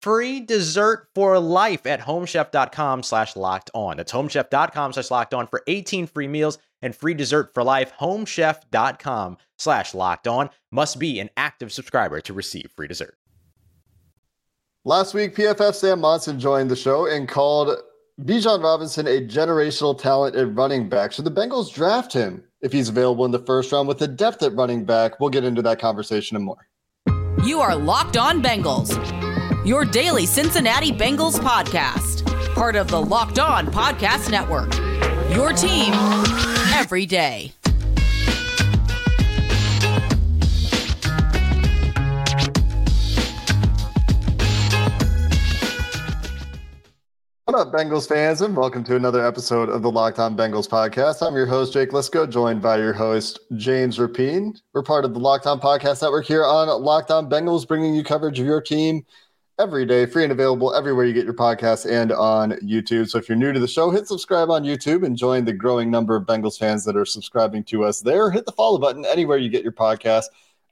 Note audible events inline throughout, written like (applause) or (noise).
free dessert for life at homechef.com slash locked on. That's homechef.com slash locked on for 18 free meals and free dessert for life. Homechef.com slash locked on must be an active subscriber to receive free dessert. Last week, PFF Sam Monson joined the show and called Bijan Robinson a generational talent at running back. Should the Bengals draft him if he's available in the first round with the depth at running back? We'll get into that conversation and more. You are Locked On Bengals your daily Cincinnati Bengals podcast, part of the Locked On Podcast Network. Your team every day. What up, Bengals fans, and welcome to another episode of the Locked On Bengals podcast. I'm your host, Jake Liscow, joined by your host, James Rapien. We're part of the Locked On Podcast Network here on Locked On Bengals, bringing you coverage of your team every day, free and available everywhere you get your podcasts and on YouTube. So if you're new to the show, hit subscribe on YouTube and join the growing number of Bengals fans that are subscribing to us there. Hit the follow button anywhere you get your podcast.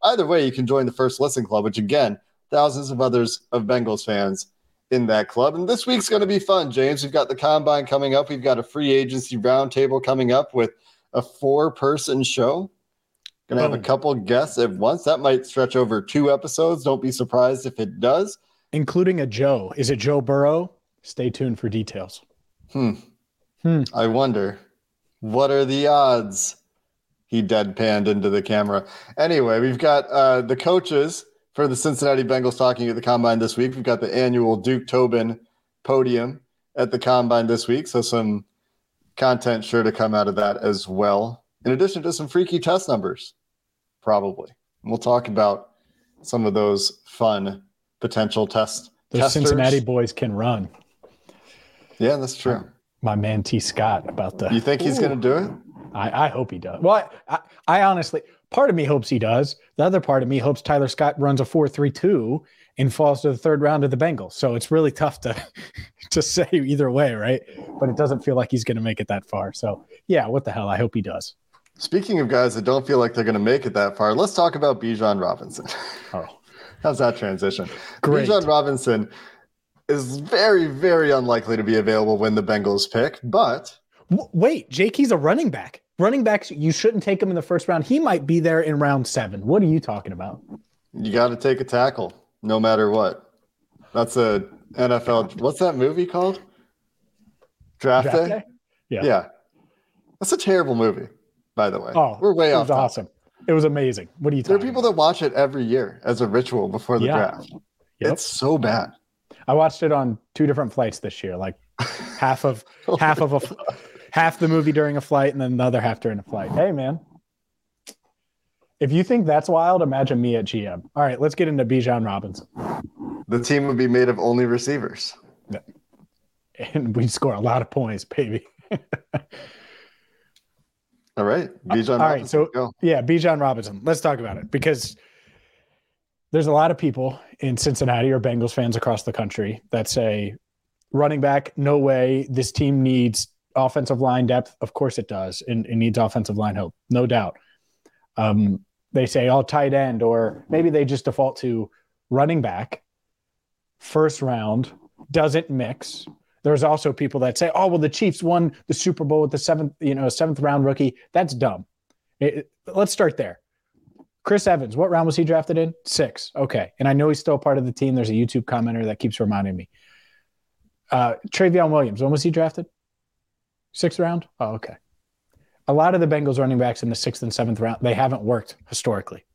Either way, you can join the First Listen Club, which again, thousands of others of Bengals fans in that club. And this week's going to be fun, James. We've got the combine coming up. We've got a free agency roundtable coming up with a four person show. Going to have a couple guests at once. That might stretch over two episodes. Don't be surprised if it does including a Joe. Is it Joe Burrow? Stay tuned for details. Hmm. Hmm. I wonder, what are the odds? He deadpanned into the camera. Anyway, we've got uh, the coaches for the Cincinnati Bengals talking at the combine this week. We've got the annual Duke Tobin podium at the combine this week. So some content sure to come out of that as well. In addition to some freaky test numbers, probably. And we'll talk about some of those fun potential test. The testers. Cincinnati boys can run. Yeah, that's true. My man T. Scott about the. You think he's going to do it? I, I, hope he does. Well, I, I, honestly, part of me hopes he does. The other part of me hopes Tyler Scott runs a four-three-two and falls to the third round of the Bengals. So it's really tough to (laughs) to say either way, right? But it doesn't feel like he's going to make it that far. So yeah, what the hell? I hope he does. Speaking of guys that don't feel like they're going to make it that far, let's talk about Bijan Robinson. Oh. How's that transition? Great. Bijan Robinson is very, very unlikely to be available when the Bengals pick, but wait, Jake, he's a running back. Running backs, you shouldn't take him in the first round. He might be there in round seven. What are you talking about? You got to take a tackle, no matter what. That's a NFL. What's that movie called? Draft, Draft Day? Day? Yeah. Yeah. That's a terrible movie, by the way. Oh, we're way off. Awesome. It was amazing. What are you? Think? There are people about? that watch it every year as a ritual before the yeah. draft. Yep. It's so bad. I watched it on two different flights this year. Like half of (laughs) oh half of a half the movie during a flight, and then the other half during a flight. Hey, man. If you think that's wild, imagine me at GM. All right, let's get into Bijan Robinson. The team would be made of only receivers. And we'd score a lot of points, baby. (laughs) All right. Bijan All right. So, go. yeah, Bijan Robinson. Let's talk about it because there's a lot of people in Cincinnati or Bengals fans across the country that say running back, no way. This team needs offensive line depth? Of course it does. And it needs offensive line help, no doubt. Um, they say, oh, tight end, or maybe they just default to running back, first round, doesn't mix. There's also people that say, oh, well, the Chiefs won the Super Bowl with the seventh, you know, seventh round rookie. That's dumb. It, let's start there. Chris Evans, what round was he drafted in? Six. Okay. And I know he's still part of the team. There's a YouTube commenter that keeps reminding me. Uh, Trayveon Williams, when was he drafted? Sixth round? Oh, okay. A lot of the Bengals running backs in the sixth and seventh round, they haven't worked historically.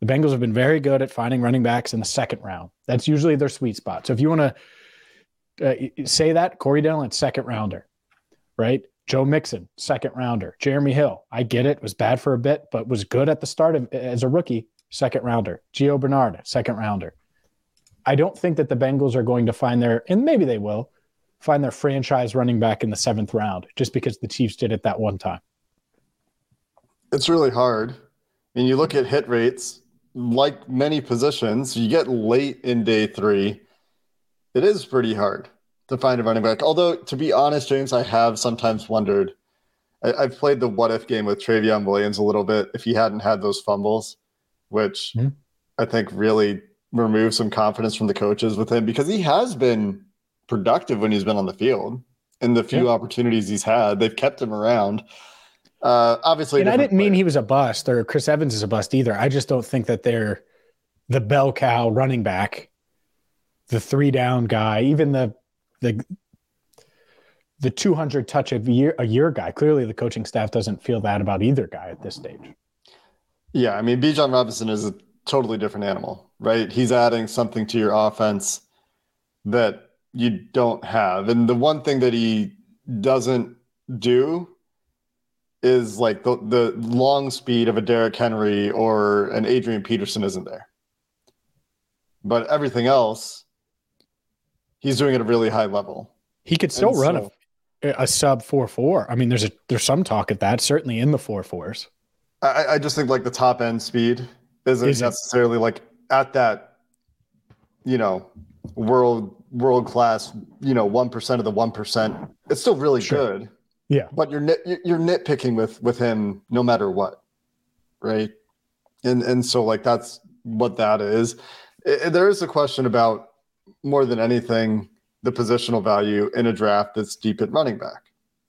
The Bengals have been very good at finding running backs in the second round. That's usually their sweet spot. So if you want to uh, say that, Corey Dillon, second rounder, right? Joe Mixon, second rounder. Jeremy Hill, I get it, was bad for a bit, but was good at the start of as a rookie, second rounder. Gio Bernard, second rounder. I don't think that the Bengals are going to find their, and maybe they will, find their franchise running back in the seventh round just because the Chiefs did it that one time. It's really hard. I mean, you look at hit rates, like many positions, you get late in day three, it is pretty hard to find a running back. Although, to be honest, James, I have sometimes wondered. I, have played the what if game with Trayveon Williams a little bit if he hadn't had those fumbles, which mm-hmm. I think really removed some confidence from the coaches with him because he has been productive when he's been on the field. And the few yeah. opportunities he's had, they've kept him around. Uh, obviously, and I didn't player. mean he was a bust or Chris Evans is a bust either. I just don't think that they're the bell cow running back, the three down guy, even the the the 200 touch a year a year guy. Clearly, the coaching staff doesn't feel that about either guy at this stage. Yeah, I mean, Bijan Robinson is a totally different animal, right? He's adding something to your offense that you don't have, and the one thing that he doesn't do is like the the long speed of a Derrick Henry or an Adrian Peterson isn't there. But everything else he's doing it at a really high level. He could still and run so, a, a, sub four four. I mean, there's a there's some talk of that. Certainly in the four fours. I, I just think like the top end speed isn't Is necessarily like at that, you know, world world class. You know, one percent of the one percent. It's still really sure. good. Yeah, but you're nit, you're nitpicking with with him no matter what, right? And and so like that's what that is. It, there is a question about more than anything the positional value in a draft that's deep at running back.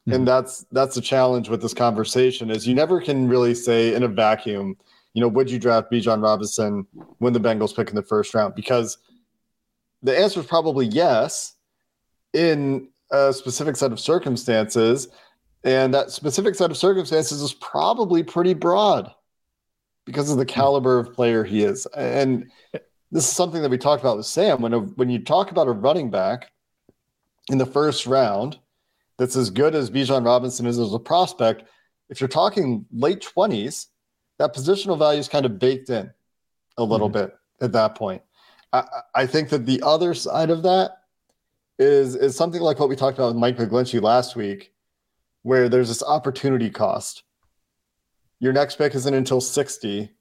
Mm-hmm. And that's that's the challenge with this conversation is you never can really say in a vacuum, you know, would you draft Bijan Robinson when the Bengals pick in the first round? Because the answer is probably yes in a specific set of circumstances. And that specific set of circumstances is probably pretty broad because of the caliber of player he is. And this is something that we talked about with Sam. When a, when you talk about a running back in the first round that's as good as Bijan Robinson is as a prospect, if you're talking late twenties, that positional value is kind of baked in a little mm-hmm. bit at that point. I, I think that the other side of that is is something like what we talked about with Mike McGlinchey last week, where there's this opportunity cost. Your next pick isn't until 60.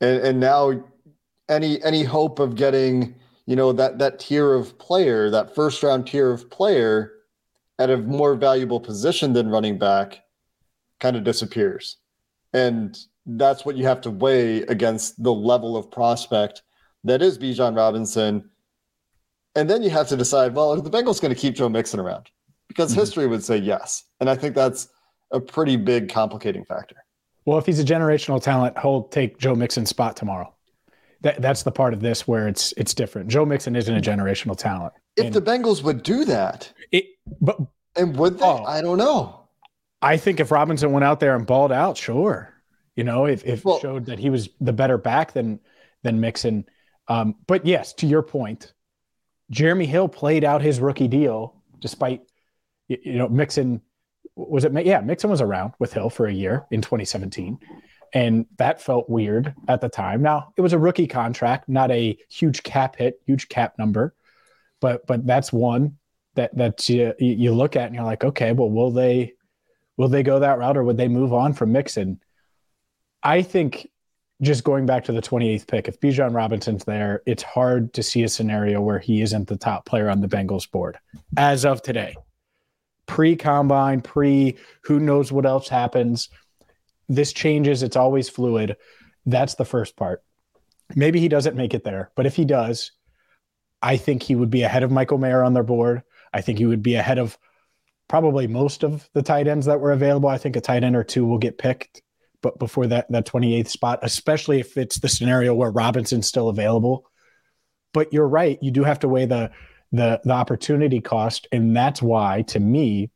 And, and now any any hope of getting you know that that tier of player, that first round tier of player, at a more valuable position than running back, kind of disappears, and that's what you have to weigh against the level of prospect that is Bijan Robinson. And then you have to decide, well, are the Bengals going to keep Joe Mixon around? Because mm-hmm. history would say yes. And I think that's a pretty big complicating factor. Well, if he's a generational talent, he'll take Joe Mixon's spot tomorrow that, that's the part of this where it's it's different. Joe Mixon isn't a generational talent. If and the Bengals would do that, it but and would they? Oh, I don't know. I think if Robinson went out there and balled out, sure. You know, if if well, showed that he was the better back than than Mixon. Um, but yes, to your point, Jeremy Hill played out his rookie deal despite you know Mixon was it yeah Mixon was around with Hill for a year in 2017 and that felt weird at the time. Now it was a rookie contract, not a huge cap hit, huge cap number, but but that's one that that you you look at and you're like, okay, well, will they will they go that route or would they move on from Mixon? I think just going back to the 28th pick, if Bijan Robinson's there, it's hard to see a scenario where he isn't the top player on the Bengals board as of today. pre combine, pre who knows what else happens. This changes, it's always fluid. That's the first part. Maybe he doesn't make it there, but if he does, I think he would be ahead of Michael Mayer on their board. I think he would be ahead of probably most of the tight ends that were available. I think a tight end or two will get picked, but before that that 28th spot, especially if it's the scenario where Robinson's still available. But you're right, you do have to weigh the the the opportunity cost, and that's why, to me,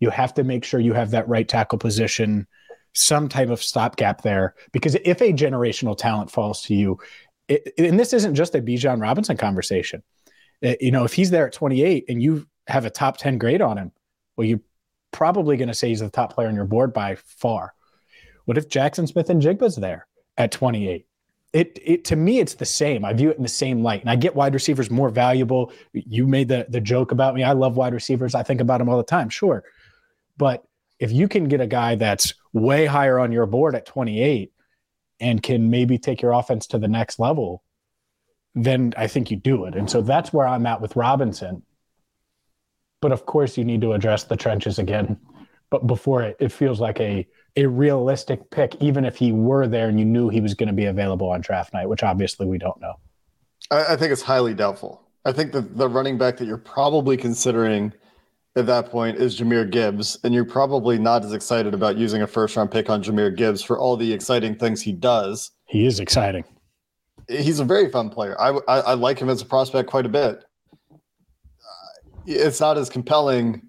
you have to make sure you have that right tackle position, some type of stopgap there, because if a generational talent falls to you, it, and this isn't just a Bijan Robinson conversation. It, you know, if he's there at 28 and you have a top 10 grade on him, well, you're probably going to say he's the top player on your board by far. What if Jackson Smith-Njigba's there at 28? It, it to me it's the same. I view it in the same light, and I get wide receivers more valuable. You made the the joke about me. I love wide receivers. I think about them all the time. Sure, but if you can get a guy that's way higher on your board at 28 and can maybe take your offense to the next level, then I think you do it. And so that's where I'm at with Robinson. But of course, you need to address the trenches again. But before it, it feels like a a realistic pick, even if he were there and you knew he was going to be available on draft night, which obviously we don't know. I, I think it's highly doubtful. I think that the running back that you're probably considering at that point is Jahmyr Gibbs, and you're probably not as excited about using a first round pick on Jahmyr Gibbs for all the exciting things he does. He is exciting. He's a very fun player. I, I, I like him as a prospect quite a bit. It's not as compelling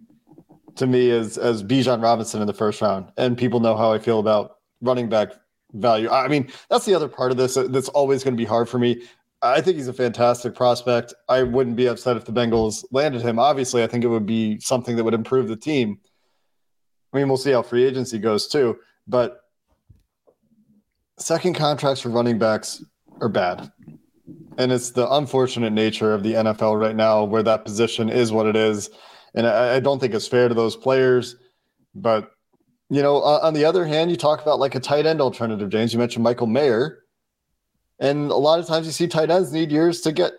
to me as as Bijan Robinson in the first round, and people know how I feel about running back value. I mean, that's the other part of this that's always going to be hard for me. I think he's a fantastic prospect. I wouldn't be upset if the Bengals landed him. Obviously, I think it would be something that would improve the team. I mean, we'll see how free agency goes too, but second contracts for running backs are bad. And it's the unfortunate nature of the NFL right now where that position is what it is. And I, I don't think it's fair to those players. But, you know, on the other hand, you talk about like a tight end alternative, James. You mentioned Michael Mayer. And a lot of times you see tight ends need years to get,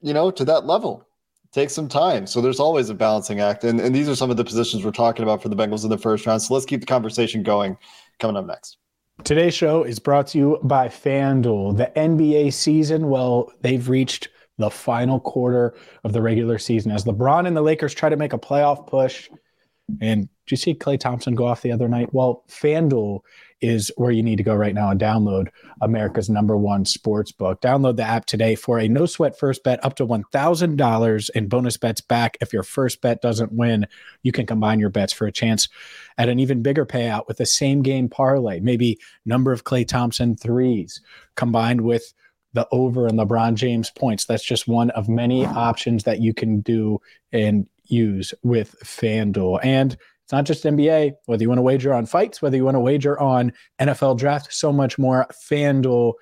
you know, to that level. Take some time. So there's always a balancing act. And, and these are some of the positions we're talking about for the Bengals in the first round. So let's keep the conversation going coming up next. Today's show is brought to you by FanDuel. The NBA season, well, they've reached the final quarter of the regular season as LeBron and the Lakers try to make a playoff push. And did you see Klay Thompson go off the other night? Well, FanDuel is where you need to go right now and download America's number one sports book. Download the app today for a no sweat first bet up to $1,000 in bonus bets back. If your first bet doesn't win, you can combine your bets for a chance at an even bigger payout with the same game parlay, maybe number of Klay Thompson threes combined with the over and LeBron James points. That's just one of many options that you can do and use with FanDuel. And it's not just NBA, whether you want to wager on fights, whether you want to wager on NFL draft, so much more. FanDuel,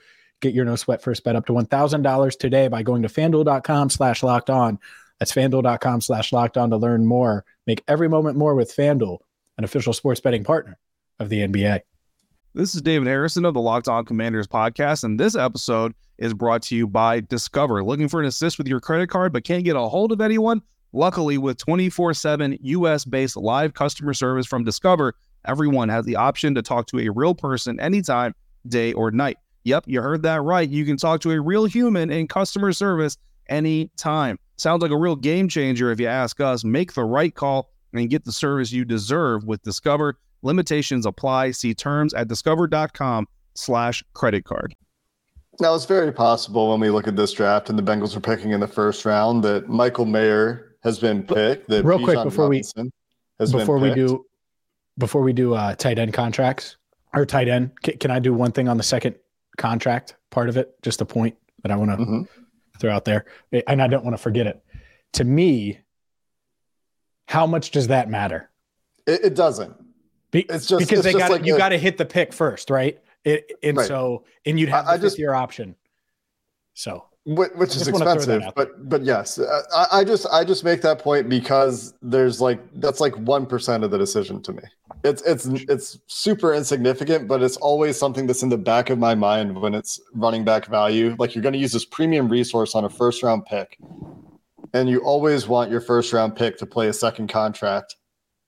get your no sweat first bet up to $1,000 today by going to fanduel.com slash locked on. That's fanduel.com slash locked on to learn more. Make every moment more with FanDuel, an official sports betting partner of the NBA. This is David Harrison of the Locked On Commanders podcast, and this episode is brought to you by Discover. Looking for an assist with your credit card but can't get a hold of anyone? Luckily, with 24 7 US based live customer service from Discover, everyone has the option to talk to a real person anytime, day or night. Yep, you heard that right. You can talk to a real human in customer service anytime. Sounds like a real game changer if you ask us. Make the right call and get the service you deserve with Discover. Limitations apply. See terms at discover.com slash credit card. Now, it's very possible when we look at this draft and the Bengals are picking in the first round that Michael Mayer has been picked. That Real quick before we Robinson has before we do before we do uh, tight end contracts or tight end, can, can I do one thing on the second contract part of it? Just a point that I want to Mhm. throw out there, and I don't want to forget it. To me, how much does that matter? It, it doesn't. Be- It's just- because it's they got like you got to hit the pick first, right? It, and Right. so and you'd have I- just- year option. So Which, is just wanna throw that expensive, but but yes, uh, I, I just I just make that point because there's like that's like one percent of the decision to me. It's it's it's super insignificant, but it's always something that's in the back of my mind when it's running back value. Like you're going to use this premium resource on a first round pick, and you always want your first round pick to play a second contract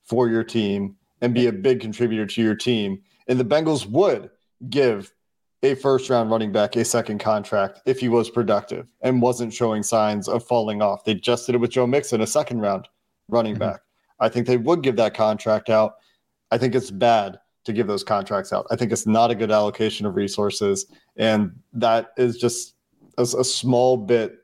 for your team and be a big contributor to your team. And the Bengals would give a first round running back a second contract if he was productive and wasn't showing signs of falling off. They just did it with Joe Mixon, a second round running mm-hmm. back. I think they would give that contract out. I think it's bad to give those contracts out. I think it's not a good allocation of resources. And that is just a, a small bit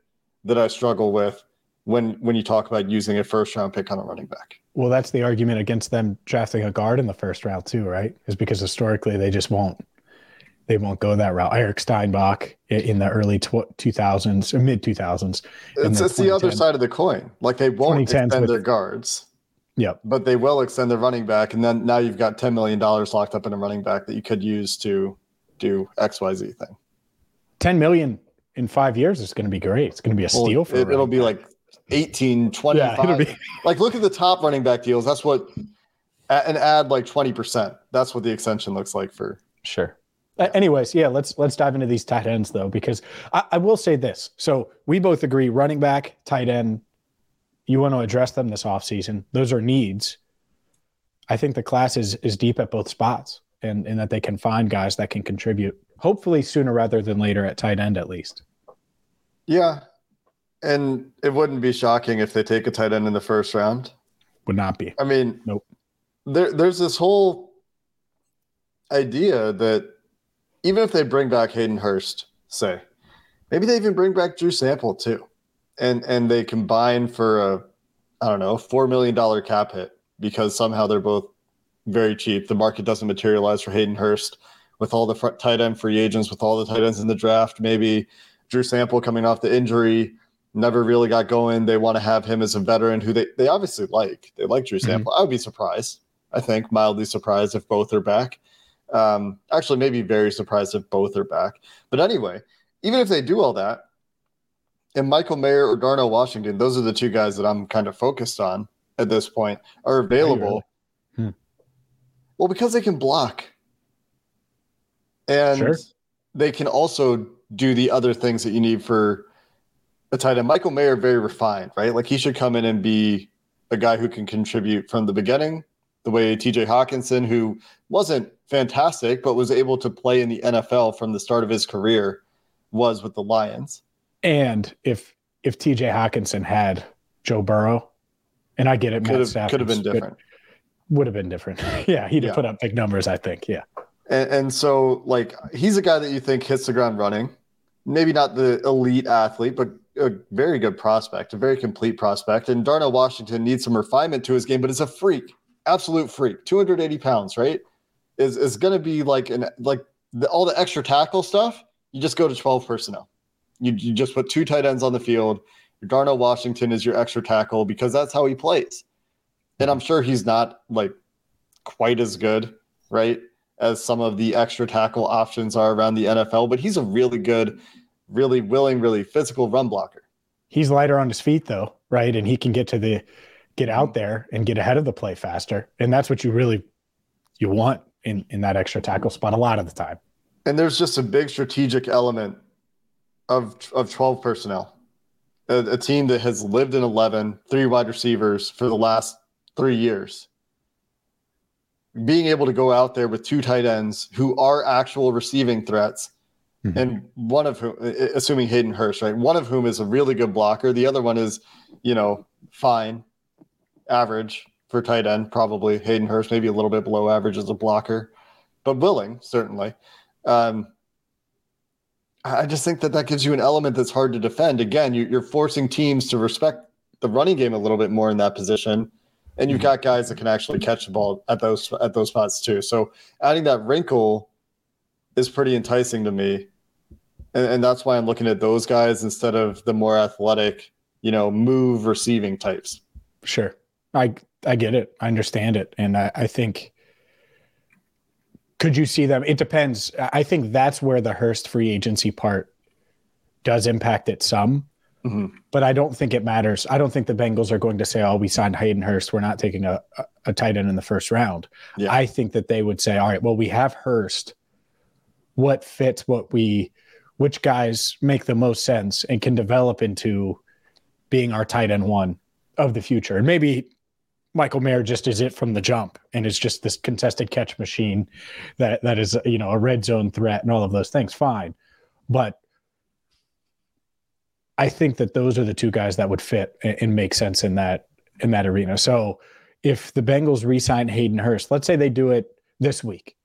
that I struggle with when when you talk about using a first round pick on a running back. Well, that's the argument against them drafting a guard in the first round too, right? Is because historically they just won't they won't go that route. Eric Steinbach in the early tw- 2000s, mid 2000s. It's, it's the other side of the coin. Like they won't extend with, their guards. Yep. But they will extend their running back. And then now you've got $10 million locked up in a running back that you could use to do XYZ thing. 10 million in five years is going to be great. It's going to be a steal for it, will be like 18, 25. Yeah, be... (laughs) like look at the top running back deals. That's what, and add like 20%. That's what the extension looks like for. Sure. Uh, anyways, yeah, let's let's dive into these tight ends though, because I, I, will say this. So we both agree running back, tight end, you want to address them this offseason. Those are needs. I think the class is is deep at both spots and, and that they can find guys that can contribute, hopefully sooner rather than later at tight end at least. Yeah. And it wouldn't be shocking if they take a tight end in the first round. Would not be. I mean, nope. There, there's this whole idea that even if they bring back Hayden Hurst, say, maybe they even bring back Drew Sample too, and and they combine for a, I don't know, four million dollar cap hit because somehow they're both very cheap. The market doesn't materialize for Hayden Hurst with all the front tight end free agents, with all the tight ends in the draft. Maybe Drew Sample coming off the injury never really got going. They want to have him as a veteran who they, they obviously like. They like Drew mm-hmm. Sample. Mm-hmm. I would be surprised. I think mildly surprised if both are back. Um, actually, maybe very surprised if both are back. But anyway, even if they do all that, and Michael Mayer or Darnell Washington, those are the two guys that I'm kind of focused on at this point, are available. Really? Hmm. Well, because they can block. And sure. they can also do the other things that you need for a tight end. Michael Mayer, very refined, right? Like he should come in and be a guy who can contribute from the beginning, the way TJ Hockenson, who wasn't fantastic, but was able to play in the NFL from the start of his career, was with the Lions. And if if TJ Hockenson had Joe Burrow, and I get it, could have, could have been different. Would have been different. yeah, he'd have yeah. put up big numbers, I think. Yeah. And, and so, like, he's a guy that you think hits the ground running. Maybe not the elite athlete, but a very good prospect, a very complete prospect. And Darnell Washington needs some refinement to his game, but it's a freak, absolute freak, 280 pounds, right? is is going to be like an like the, all the extra tackle stuff. You just go to twelve personnel. You you just put two tight ends on the field. Your Darnell Washington is your extra tackle because that's how he plays. And I'm sure he's not like quite as good, right, as some of the extra tackle options are around the NFL, but he's a really good, really willing, really physical run blocker. He's lighter on his feet though, right? And he can get to the get out there and get ahead of the play faster. And that's what you really you want in in that extra tackle spot a lot of the time. And there's just a big strategic element of of 12 personnel. A, a, team that has lived in 11, three wide receivers for the last 3 years. Being able to go out there with two tight ends who are actual receiving threats mm-hmm. and one of whom assuming Hayden Hurst, right? One of whom is a really good blocker, the other one is, you know, fine, average for tight end, probably Hayden Hurst, maybe a little bit below average as a blocker, but willing certainly. Um, I just think that that gives you an element that's hard to defend. Again, you're forcing teams to respect the running game a little bit more in that position, and you've got guys that can actually catch the ball at those at those spots too. So adding that wrinkle is pretty enticing to me, and, and that's why I'm looking at those guys instead of the more athletic, you know, move receiving types. Sure, I I get it. I understand it. And I, I think could you see them? It depends. I think that's where the Hurst free agency part does impact it some. Mm-hmm. But I don't think it matters. I don't think the Bengals are going to say, "Oh, we signed Hayden Hurst. We're not taking a, a, a tight end in the first round." Yeah. I think that they would say, "All right, well, we have Hurst. What fits? What we, which guys make the most sense and can develop into being our tight end one of the future?" And maybe Michael Mayer just is it from the jump and it's just this contested catch machine that that is you know a red zone threat and all of those things. Fine, but I think that those are the two guys that would fit and, and make sense in that in that arena. So if the Bengals re-sign Hayden Hurst, let's say they do it this week,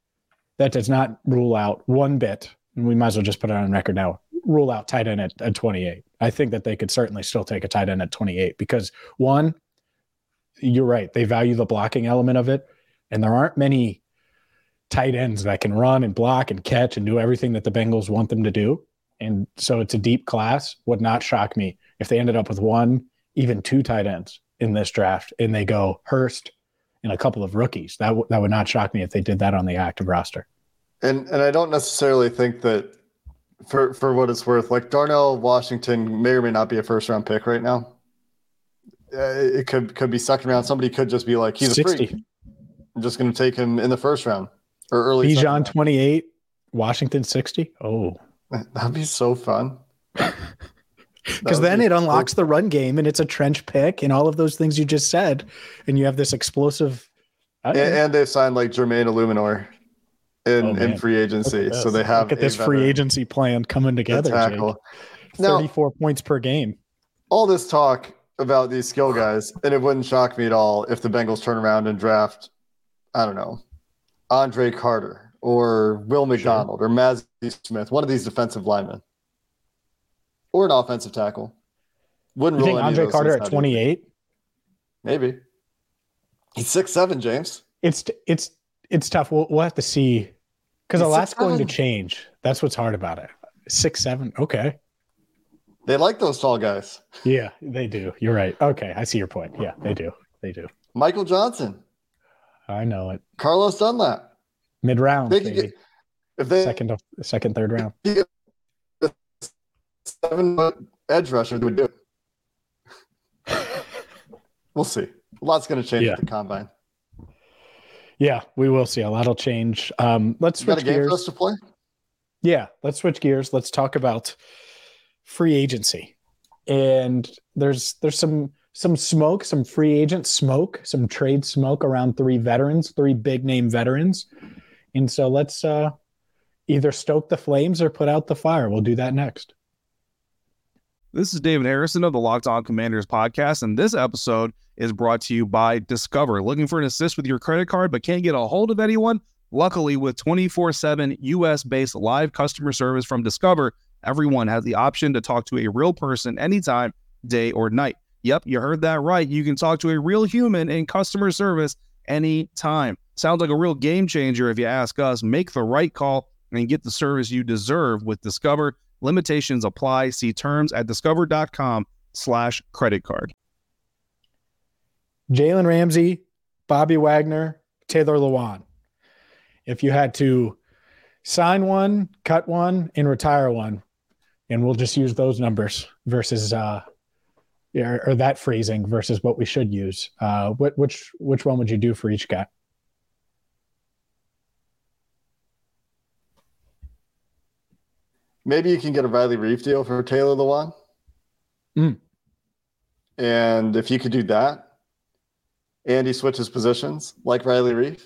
that does not rule out one bit. And we might as well just put it on record now. Rule out tight end at, at 28. I think that they could certainly still take a tight end at 28 because one, you're right. They value the blocking element of it. And there aren't many tight ends that can run and block and catch and do everything that the Bengals want them to do. And so it's a deep class. Would not shock me if they ended up with one, even two tight ends in this draft and they go Hurst and a couple of rookies. That, w- that would not shock me if they did that on the active roster. And and I don't necessarily think that for for what it's worth, like Darnell Washington may or may not be a first round pick right now. Uh, it could could be second round. Somebody could just be like, he's 60. a freak. I'm just going to take him in the first round or early. Bijan 28, Washington 60. Oh, (laughs) that'd be so fun. (laughs) Because then it unlocks the run game and it's a trench pick and all of those things you just said. And you have this explosive. And, and, they've signed like Jermaine Eluemunor in, oh, in free agency. So they have Look at this free agency plan coming together. Tackle. Now, 34 points per game. All this talk about these skill guys, and it wouldn't shock me at all if the Bengals turn around and draft, I don't know, Andre Carter or Will McDonald sure. or Mazi Smith, one of these defensive linemen or an offensive tackle. Wouldn't you rule think Andre Carter at 28? Maybe. He's six seven, James. It's it's it's tough. We'll, we'll have to see because a lot's going to change. That's what's hard about it. Six seven, okay. They like those tall guys. Yeah, they do. You're right. Okay, I see your point. Yeah, they do. They do. Michael Johnson. I know it. Carlos Dunlap. Mid round. They get, if they second, second, third round seven foot edge rusher would do it. (laughs) we'll see. A lot's going to change yeah. at the combine. Yeah, we will see. A lot will change. Um, let's you switch got a game gears. for us to play. Yeah, let's switch gears. Let's talk about free agency. And there's there's some some smoke, some free agent smoke, some trade smoke around three veterans, three big name veterans. And so let's uh, either stoke the flames or put out the fire. We'll do that next. This is David Harrison of the Locked On Commanders podcast, and this episode is brought to you by Discover. Looking for an assist with your credit card but can't get a hold of anyone? Luckily, with 24 7 US based live customer service from Discover, everyone has the option to talk to a real person anytime, day or night. Yep, you heard that right. You can talk to a real human in customer service anytime. Sounds like a real game changer if you ask us. Make the right call and get the service you deserve with Discover. Limitations apply. See terms at discover.com slash credit card. Jalen Ramsey, Bobby Wagner, Taylor Lewan. If you had to sign one, cut one, and retire one, and we'll just use those numbers versus uh, or, or that phrasing versus what we should use. Uh, what, which which one would you do for each guy? Maybe you can get a Riley Reiff deal for Taylor Lewan. Mm. And if you could do that, and he switches positions like Riley Reiff,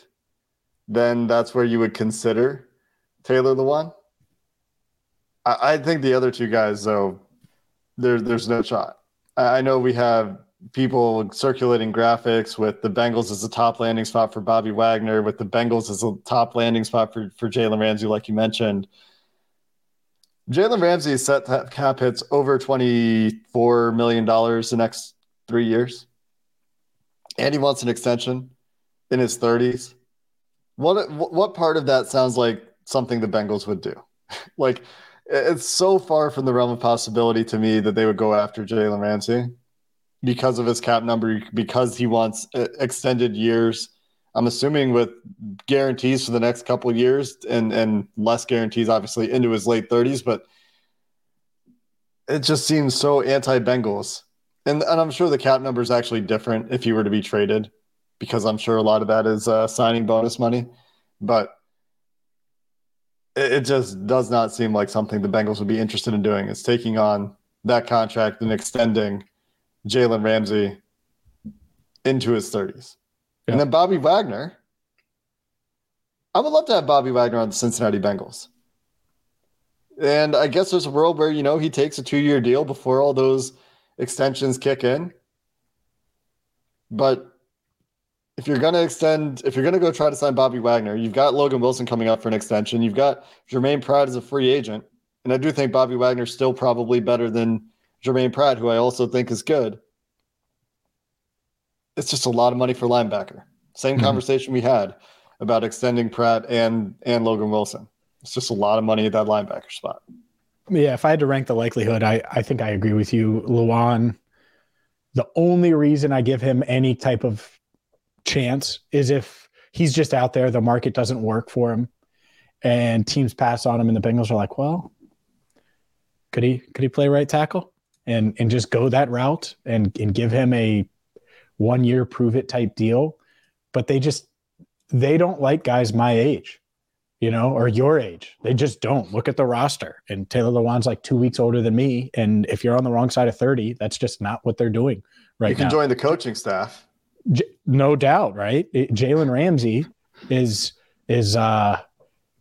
then that's where you would consider Taylor Lewan. I, I think the other two guys, though, there, there's no shot. I, I know we have people circulating graphics with the Bengals as the top landing spot for Bobby Wagner, with the Bengals as a top landing spot for, for Jalen Ramsey, like you mentioned. Jalen Ramsey is set to cap hits over $24 million the next three years. And he wants an extension in his 30s. What, what part of that sounds like something the Bengals would do? (laughs) like, it's so far from the realm of possibility to me that they would go after Jalen Ramsey because of his cap number, because he wants uh, extended years I'm assuming with guarantees for the next couple years and and less guarantees, obviously into his late 30s, but it just seems so anti-Bengals. And and I'm sure the cap number is actually different if he were to be traded, because I'm sure a lot of that is uh, signing bonus money, but it, just does not seem like something the Bengals would be interested in doing. Is taking on that contract and extending Jalen Ramsey into his 30s. Yeah. And then Bobby Wagner. I would love to have Bobby Wagner on the Cincinnati Bengals. And I guess there's a world where, you know, he takes a two year deal before all those extensions kick in. But if you're going to extend, if you're going to go try to sign Bobby Wagner, you've got Logan Wilson coming up for an extension. You've got Jermaine Pratt as a free agent. And I do think Bobby Wagner's still probably better than Jermaine Pratt, who I also think is good. It's just a lot of money for linebacker. Same Mhm. conversation we had about extending Pratt and and Logan Wilson. It's just a lot of money at that linebacker spot. Yeah, if I had to rank the likelihood, I, I think I agree with you, Lewan. The only reason I give him any type of chance is if he's just out there, the market doesn't work for him, and teams pass on him, and the Bengals are like, well, could he could he play right tackle and and just go that route and and give him a one year prove it type deal, but they just they don't like guys my age you know, or your age. They just don't look at the roster. And Taylor Lewan's like two weeks older than me. And if you're on the wrong side of 30, that's just not what they're doing right you can now. join the coaching staff. J- no doubt, right? Jalen Ramsey is is uh,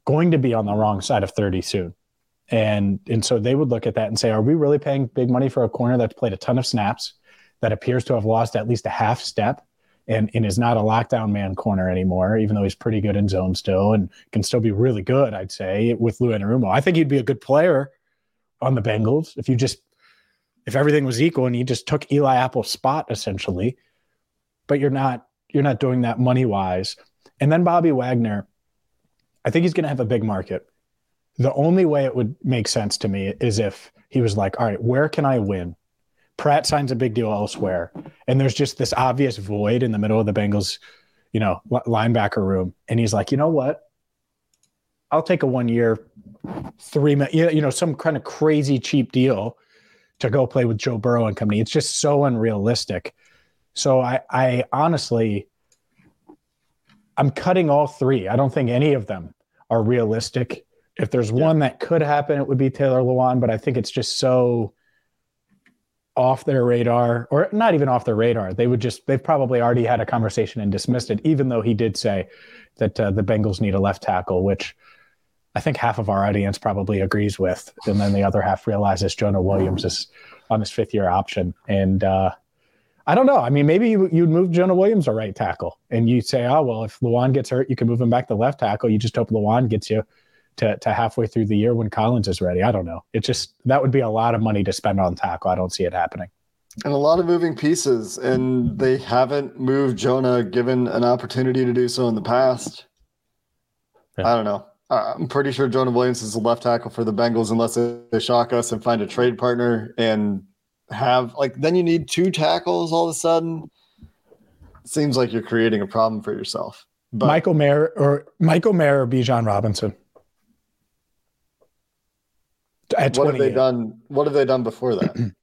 going to be on the wrong side of 30 soon. And and so they would look at that and say, are we really paying big money for a corner that's played a ton of snaps, that appears to have lost at least a half step, and, and is not a lockdown man corner anymore, even though he's pretty good in zone still and can still be really good, I'd say, with Lou Anarumo. I think he'd be a good player on the Bengals if you just if everything was equal and you just took Eli Apple's spot essentially. But you're not you're not doing that money wise. And then Bobby Wagner, I think he's gonna have a big market. The only way it would make sense to me is if he was like, all right, where can I win? Pratt signs a big deal elsewhere, and there's just this obvious void in the middle of the Bengals, you know, linebacker room, and he's like, you know what? I'll take a one year, three, you know, some kind of crazy cheap deal to go play with Joe Burrow and company. It's just so unrealistic. So I, I honestly, I'm cutting all three. I don't think any of them are realistic. If there's one that could happen, it would be Taylor Lewan, but I think it's just so off their radar, or not even off their radar. They would just, they've probably already had a conversation and dismissed it, even though he did say that uh, the Bengals need a left tackle, which I think half of our audience probably agrees with. And then the other half realizes Jonah Williams is on his fifth year option. And uh, I don't know. I mean, maybe you, you'd move Jonah Williams to right tackle and you'd say, oh, well, if Lewan gets hurt, you can move him back to left tackle. You just hope Lewan gets you to, to halfway through the year when Collins is ready. I don't know. It just, that would be a lot of money to spend on tackle. I don't see it happening. And a lot of moving pieces, and they haven't moved Jonah given an opportunity to do so in the past. Yeah. I don't know. I- I'm pretty sure Jonah Williams is the left tackle for the Bengals unless they shock us and find a trade partner and have like then you need two tackles all of a sudden. seems like you're creating a problem for yourself. But Michael Mayer or Michael Mayer or Bijan Robinson. At what have they done? What have they done before that? (clears throat)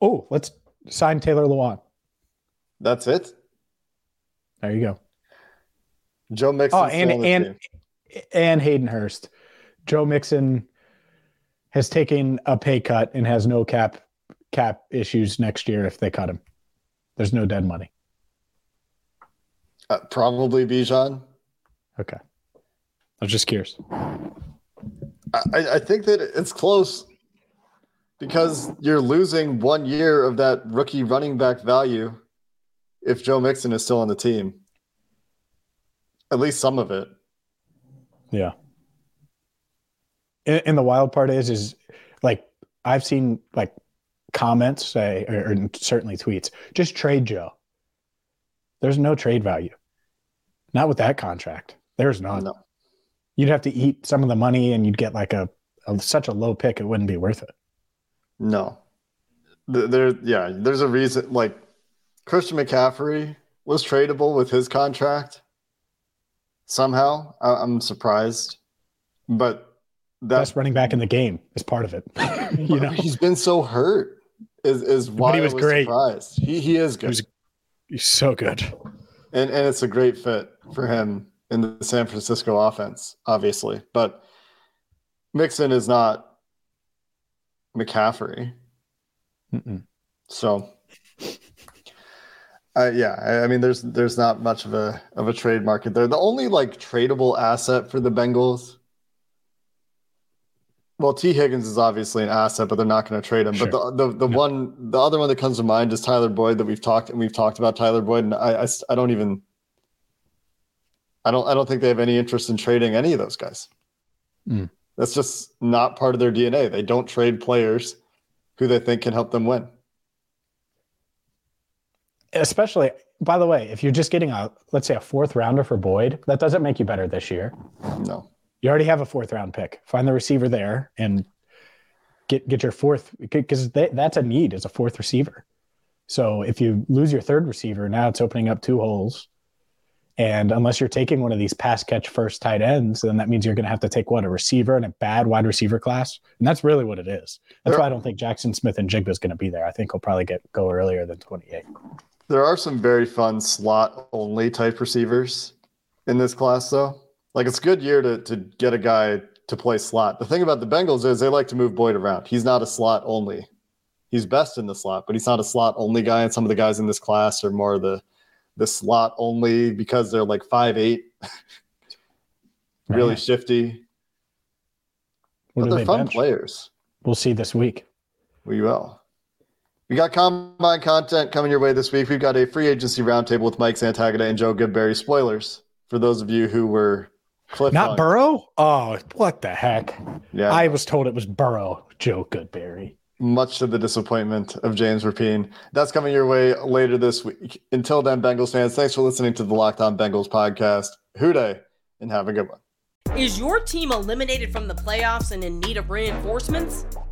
Oh, let's sign Taylor Lewan. That's it. There you go. Joe Mixon. Oh, and and and Hayden Hurst. Joe Mixon has taken a pay cut and has no cap cap issues next year if they cut him. There's no dead money. uh, probably Bijan. Okay. I was just curious. I, I think that it's close because you're losing one year of that rookie running back value if Joe Mixon is still on the team. At least some of it. Yeah. And, and the wild part is, is like I've seen like comments say, or, or certainly tweets, just trade Joe. There's no trade value. Not with that contract. There's none. No. You'd have to eat some of the money, and you'd get like a, a such a low pick, it wouldn't be worth it. No. There, yeah, there's a reason. Like Christian McCaffrey was tradable with his contract. Somehow, I- I'm surprised, but that Best running back in the game is part of it. (laughs) you know, he's been so hurt. Is is why he was was great. surprised. He he is good. was- he's so good. and and it's a great fit for him in the San Francisco offense, obviously. But Mixon is not McCaffrey, Mm-mm. so Uh, yeah, I, I mean, there's there's not much of a of a trade market there. The only like tradable asset for the Bengals. Well, Tee Higgins is obviously an asset, but they're not going to trade him. Sure. But the the, the No. one the other one that comes to mind is Tyler Boyd that we've talked and we've talked about Tyler Boyd, and I I don't even. I don't I don't think they have any interest in trading any of those guys. Mm. That's just not part of their DNA. They don't trade players who they think can help them win. Especially, by the way, if you're just getting a let's say a fourth rounder for Boyd, that doesn't make you better this year. No. You already have a fourth round pick. Find the receiver there and get get your fourth because that's a need as a fourth receiver. So if you lose your third receiver, now it's opening up two holes. And unless you're taking one of these pass catch first tight ends, then that means you're going to have to take what a receiver and a bad wide receiver class, and that's really what it is. That's There- why I don't think Jaxon Smith-Njigba is going to be there. I think he'll probably get go earlier than 28. There are some very fun slot only type receivers in this class, though. Like it's a good year to to get a guy to play slot. The thing about the Bengals is they like to move Boyd around. He's not a slot only. He's best in the slot, but he's not a slot only guy. And some of the guys in this class are more the the slot only because they're like five eight, (laughs) really Man, shifty. what But they're they fun bench? players. We'll see this week. We will. We got combine content coming your way this week. We've got a free agency roundtable with Mike Santagata and Joe Goodberry. Spoilers for those of you who were cliff Not hung. Burrow? Oh, what the heck? Yeah, I was told it was Burrow, Joe Goodberry. much to the disappointment of James Rapien. That's coming your way later this week. Until then, Bengals fans, thanks for listening to the Locked On Bengals podcast. Who Dey, and have a good one. Is your team eliminated from the playoffs and in need of reinforcements?